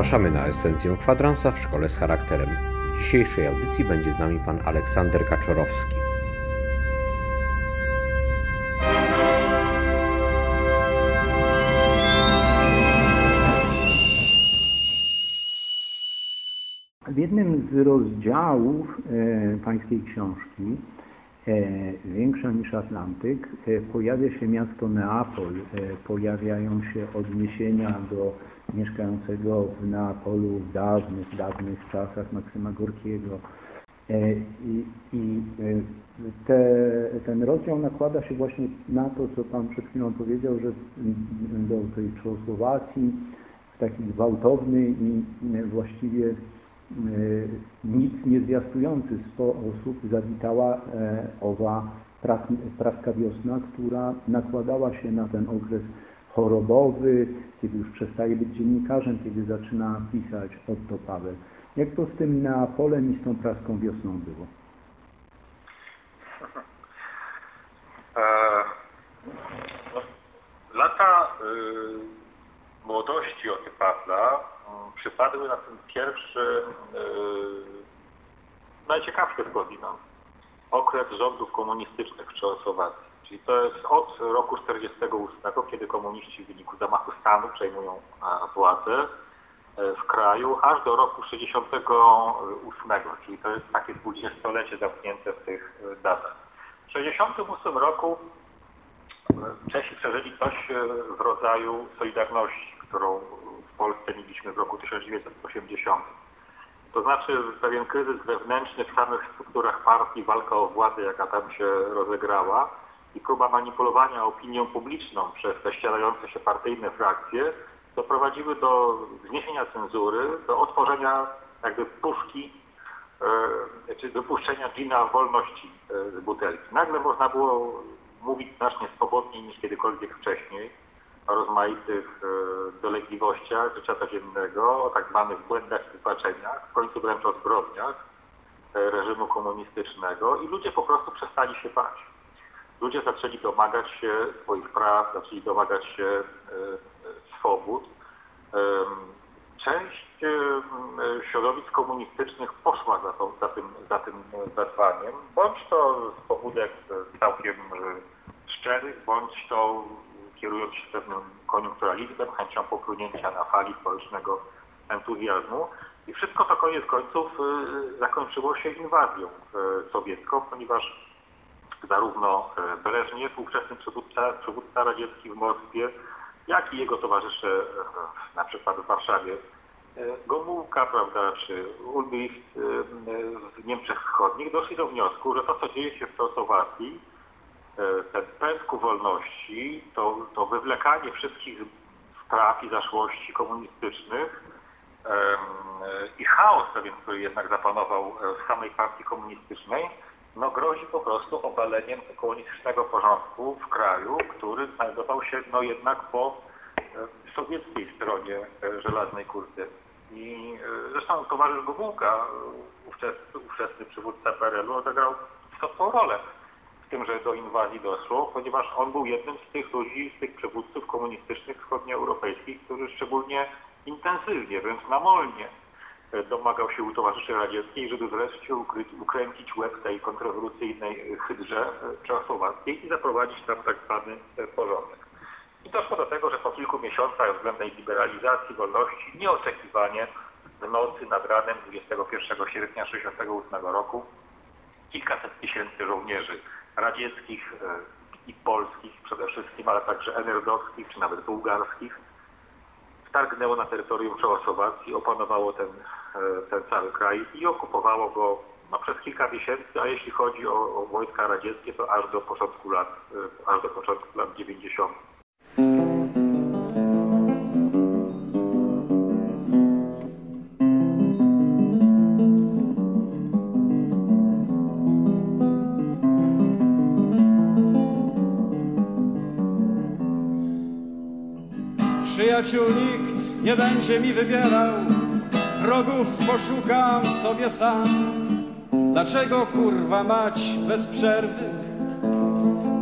Zapraszamy na esencję kwadransa w szkole z charakterem. W dzisiejszej audycji będzie z nami pan Aleksander Kaczorowski. W jednym z rozdziałów e, pańskiej książki, większa niż Atlantyk, e, pojawia się miasto Neapol, e, pojawiają się odniesienia do mieszkającego w Neapolu w dawnych, dawnych czasach Maksyma Gorkiego. E, I, i e, te, ten rozdział nakłada się właśnie na to, co Pan przed chwilą powiedział, że do tej Czechosłowacji w taki gwałtowny i e, właściwie e, nic nie zwiastujący sposób zawitała e, owa praw, prawka wiosna, która nakładała się na ten okres chorobowy, kiedy już przestaje być dziennikarzem, kiedy zaczyna pisać Otto Paweł. Jak to z tym Neapolem i z tą praską wiosną było? E, lata y, młodości Oty Pawla przypadły na ten pierwszy, y, najciekawszy skądinąd, okres rządów komunistycznych w Czechosłowacji. Czyli to jest od roku 1948, kiedy komuniści w wyniku zamachu stanu przejmują e, władzę e, w kraju, aż do roku 1968, czyli to jest takie dwudziestolecie zamknięte w tych datach. W 1968 roku Czesi przeżyli coś w rodzaju Solidarności, którą Polsce mieliśmy w roku 1980. To znaczy pewien kryzys wewnętrzny w samych strukturach partii, walka o władzę, jaka tam się rozegrała i próba manipulowania opinią publiczną przez te ścierające się partyjne frakcje doprowadziły do zniesienia cenzury, do otworzenia jakby puszki, e, czy dopuszczenia gina wolności e, z butelki. Nagle można było mówić znacznie swobodniej niż kiedykolwiek wcześniej rozmaitych e, dolegliwościach życia codziennego, o tak zwanych błędach i wypaczeniach, w końcu wręcz o zbrodniach e, reżimu komunistycznego i ludzie po prostu przestali się bać. Ludzie zaczęli domagać się swoich praw, zaczęli domagać się e, swobód. Część środowisk komunistycznych poszła za, tą, za, tym, za tym wezwaniem, bądź to z pobudek całkiem szczerych, bądź to się pewnym koniunkturalizmem, chęcią popłynięcia na fali społecznego entuzjazmu. I wszystko to koniec końców zakończyło się inwazją sowiecką, ponieważ zarówno Breżniew, ówczesny przywódca, przywódca radziecki w Moskwie, jak i jego towarzysze na przykład w Warszawie, Gomułka, prawda, czy Ulbricht w Niemczech Wschodnich doszli do wniosku, że to, co dzieje się w Czechosłowacji, ten pęd wolności, to, to wywlekanie wszystkich spraw i zaszłości komunistycznych i chaos pewien, który jednak zapanował w samej partii komunistycznej, no grozi po prostu obaleniem komunistycznego porządku w kraju, który znajdował się no jednak po sowieckiej stronie żelaznej kurty. I zresztą towarzysz Gomułka, ówczesny, ówczesny przywódca PRL-u, odegrał istotną rolę tym, że do inwazji doszło, ponieważ on był jednym z tych ludzi, z tych przywódców komunistycznych wschodnioeuropejskich, którzy szczególnie intensywnie, wręcz namolnie domagał się u towarzyszy radzieckich, żeby wreszcie ukryć, ukręcić łeb tej kontrrewolucyjnej hydrze czechosłowackiej i zaprowadzić tam tak zwany porządek. I doszło do tego, że po kilku miesiącach względnej liberalizacji wolności nieoczekiwanie w nocy nad ranem 21 sierpnia 1968 roku kilkaset tysięcy żołnierzy radzieckich i polskich przede wszystkim, ale także enerdowskich czy nawet bułgarskich, wtargnęło na terytorium Czechosłowacji, opanowało ten, e, ten cały kraj i okupowało go no, przez kilka miesięcy, a jeśli chodzi o, o wojska radzieckie, to aż do początku lat, e, aż do początku lat 90. Przyjaciół nikt nie będzie mi wybierał, wrogów poszukam sobie sam. Dlaczego kurwa mać bez przerwy?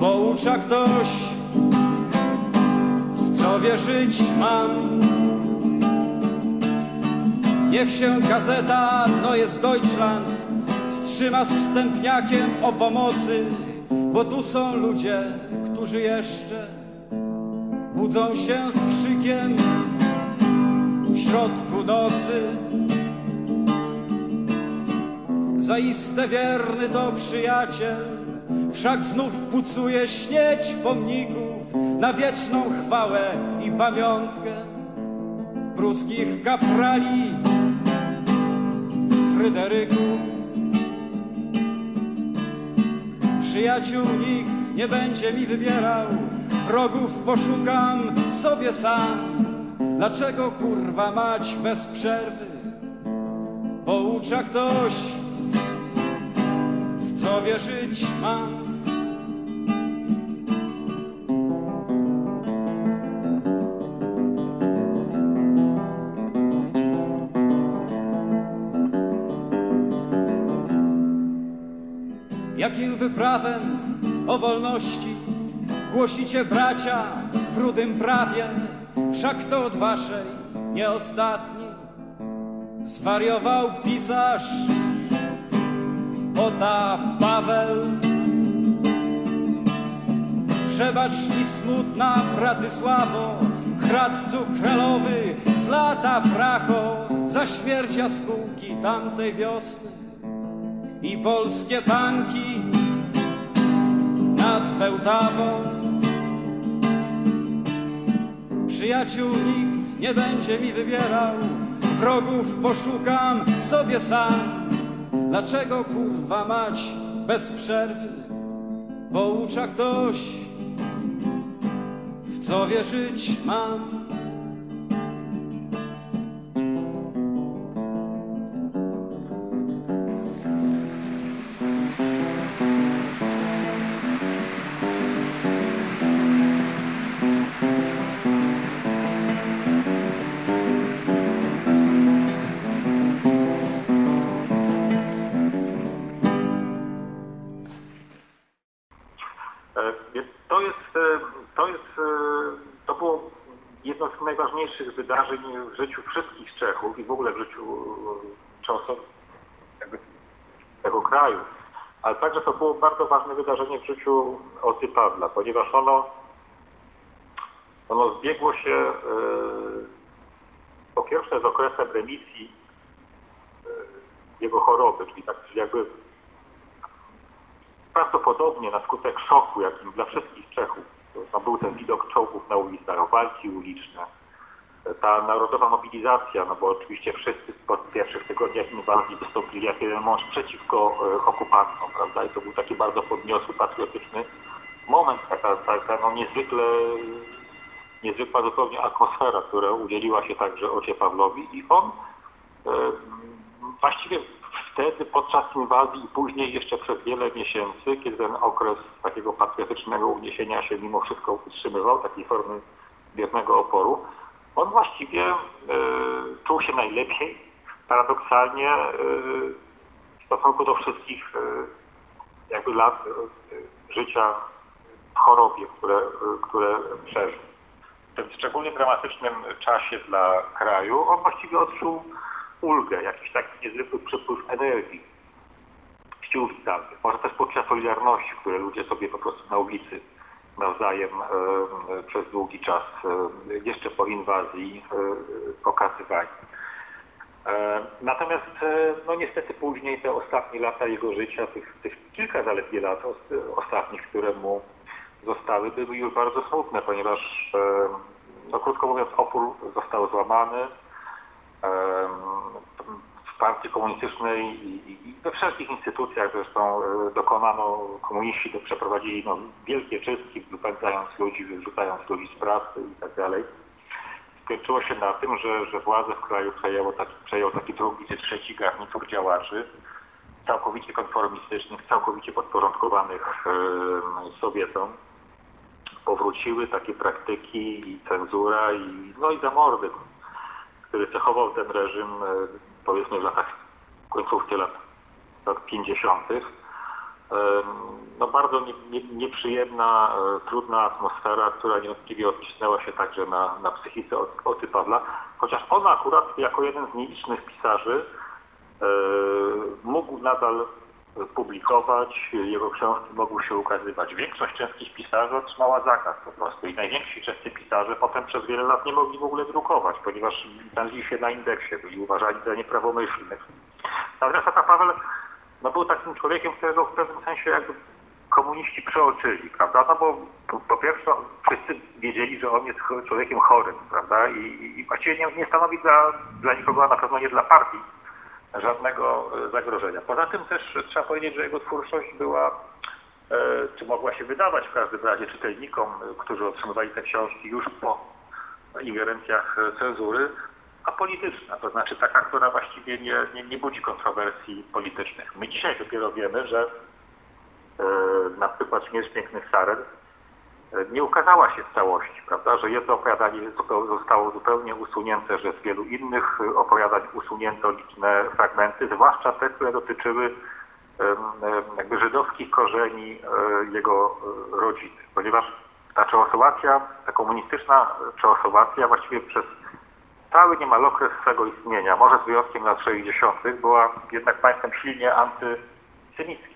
Poucza ktoś, w co wierzyć mam. Niech się gazeta No jest Deutschland wstrzyma z wstępniakiem o pomocy, bo tu są ludzie, którzy jeszcze budzą się z krzykiem w środku nocy. Zaiste wierny to przyjaciel, wszak znów pucuje śnieć pomników na wieczną chwałę i pamiątkę pruskich kaprali Fryderyków. Przyjaciół nikt nie będzie mi wybierał, wrogów poszukam sobie sam. Dlaczego kurwa mać bez przerwy? Poucza ktoś, w co wierzyć mam. Jakim wyprawem o wolności głosicie bracia w rudym prawie, wszak to od waszej nie ostatni. Zwariował pisarz Ota Paweł. Przebacz mi smutna Bratysławo, Hradcu Krelowy, z lata pracho, za śmierć jaskółki tamtej wiosny i polskie tanki nad Wełtawą. Przyjaciół nikt nie będzie mi wybierał, wrogów poszukam sobie sam. Dlaczego kurwa mać bez przerwy? Poucza ktoś, w co wierzyć mam. Najważniejszych wydarzeń w życiu wszystkich Czechów i w ogóle w życiu Czechosł- jakby tego kraju. Ale także to było bardzo ważne wydarzenie w życiu Osy Pawla, ponieważ ono, ono zbiegło się e, po pierwsze z okresem remisji e, jego choroby, czyli tak jakby prawdopodobnie na skutek szoku, jakim dla wszystkich Czechów to był ten widok czołgów na ulicach, walki uliczne, ta narodowa mobilizacja, no bo oczywiście wszyscy po pierwszych tygodniach inwazji wystąpili jak jeden mąż przeciwko e, okupantom, prawda? I to był taki bardzo podniosły, patriotyczny moment, taka, taka no niezwykle, niezwykła zupełnie atmosfera, która udzieliła się także Ocie Pawlowi i on e, właściwie wtedy podczas inwazji i później jeszcze przez wiele miesięcy, kiedy ten okres takiego patriotycznego uniesienia się mimo wszystko utrzymywał, takiej formy biernego oporu, on właściwie e, czuł się najlepiej, paradoksalnie e, w stosunku do wszystkich e, jakby lat życia w chorobie, które, które przeżył. W tym szczególnie dramatycznym czasie dla kraju on właściwie odczuł ulgę, jakiś taki niezwykły przepływ energii, sił witalnych, może też poczucia solidarności, które ludzie sobie po prostu na ulicy nawzajem e, przez długi czas, e, jeszcze po inwazji, e, pokazywali. E, Natomiast no niestety później te ostatnie lata jego życia, tych, tych kilka zaledwie lat os- ostatnich, które mu zostały, były już bardzo smutne, ponieważ, no krótko mówiąc, opór został złamany. Partii komunistycznej i, we wszelkich instytucjach zresztą e, dokonano, komuniści to przeprowadzili no, wielkie czystki, wypędzając ludzi, wyrzucając ludzi z pracy i tak dalej. Skończyło się na tym, że, że w kraju przejęło taki, przejął taki drugi czy trzeci garnitur działaczy, całkowicie konformistycznych, całkowicie podporządkowanych Sowietom. Powróciły takie praktyki i cenzura i, no i zamordy, który cechował ten reżim e, powiedzmy w latach, w końcówce lat, lat 50. No bardzo nie, nie, nieprzyjemna, e, trudna atmosfera, która niewątpliwie odcisnęła się także na, na psychice Oty Pawla, chociaż on akurat jako jeden z nielicznych pisarzy e, mógł nadal publikować, jego książki mogły się ukazywać. Większość czeskich pisarzy otrzymała zakaz po prostu i najwięksi czescy pisarze potem przez wiele lat nie mogli w ogóle drukować, ponieważ znaleźli się na indeksie, byli uważani za nieprawomyślnych. Natomiast Tata Paweł no, był takim człowiekiem, którego w pewnym sensie jakby komuniści przeoczyli, prawda? No bo po, po pierwsze wszyscy wiedzieli, że on jest człowiekiem chorym, prawda? I, i właściwie nie, nie stanowi dla, dla nikogo, a na pewno nie dla partii, żadnego e, zagrożenia. Poza tym też trzeba powiedzieć, że jego twórczość była, e, czy mogła się wydawać w każdym razie czytelnikom, którzy otrzymywali te książki już po ingerencjach cenzury, apolityczna, to znaczy taka, która właściwie nie, nie, nie budzi kontrowersji politycznych. My dzisiaj dopiero wiemy, że e, na przykład Śmierć Pięknych Saren nie ukazała się w całości, prawda, że jedno opowiadanie zostało zupełnie usunięte, że z wielu innych opowiadań usunięto liczne fragmenty, zwłaszcza te, które dotyczyły jakby żydowskich korzeni e, jego e, rodziny, ponieważ ta Czechosłowacja, ta komunistyczna Czechosłowacja właściwie przez cały niemal okres swego istnienia, może z wyjątkiem lat 60., była jednak państwem silnie antysemickim.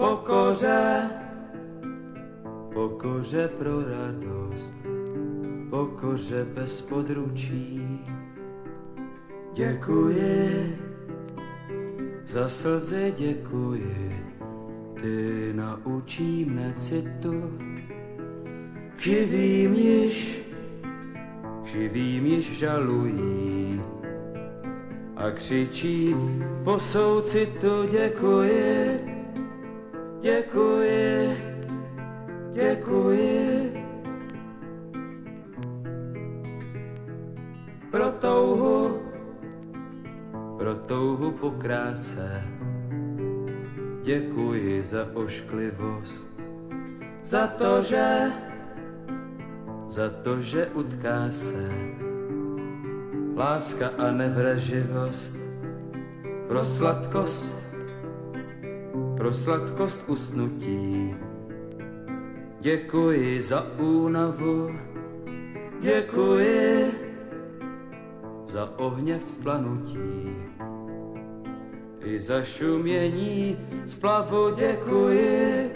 pokoře, pokoře pro radost, pokoře bez područí. Děkuji, za slzy děkuji, ty naučí mne citu. Živým již, živým již žalují a křičí po soucitu děkuji Děkuji, děkuji. Pro touhu, pro touhu po kráse. Děkuji za ošklivost, za to, že, za to, že utká se láska a nevraživost. Pro sladkost pro sladkost usnutí. Děkuji za únavu, děkuji za ohně vzplanutí. I za šumění splavu děkuji,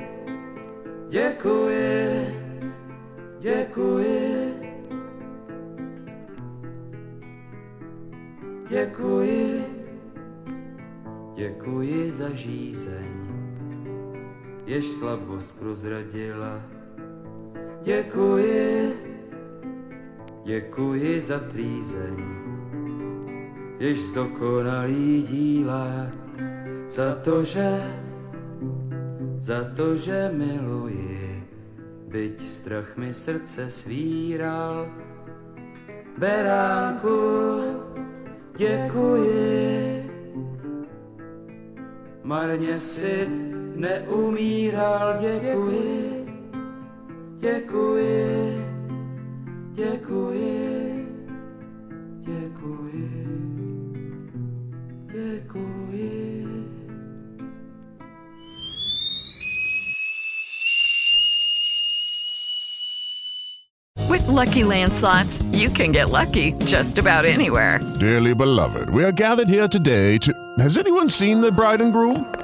děkuji, děkuji. Děkuji, děkuji za žízeň jež slabost prozradila. Děkuji, děkuji za trýzeň, jež zdokonalý díla. Za to, že, za to, že miluji, byť strach mi srdce svíral. Beránku, děkuji, marně si neumíral, děkuji, děkuji, děkuji, děkuji, děkuji. With Lucky Land slots, you can get lucky just about anywhere. Dearly beloved, we are gathered here today to. Has anyone seen the bride and groom?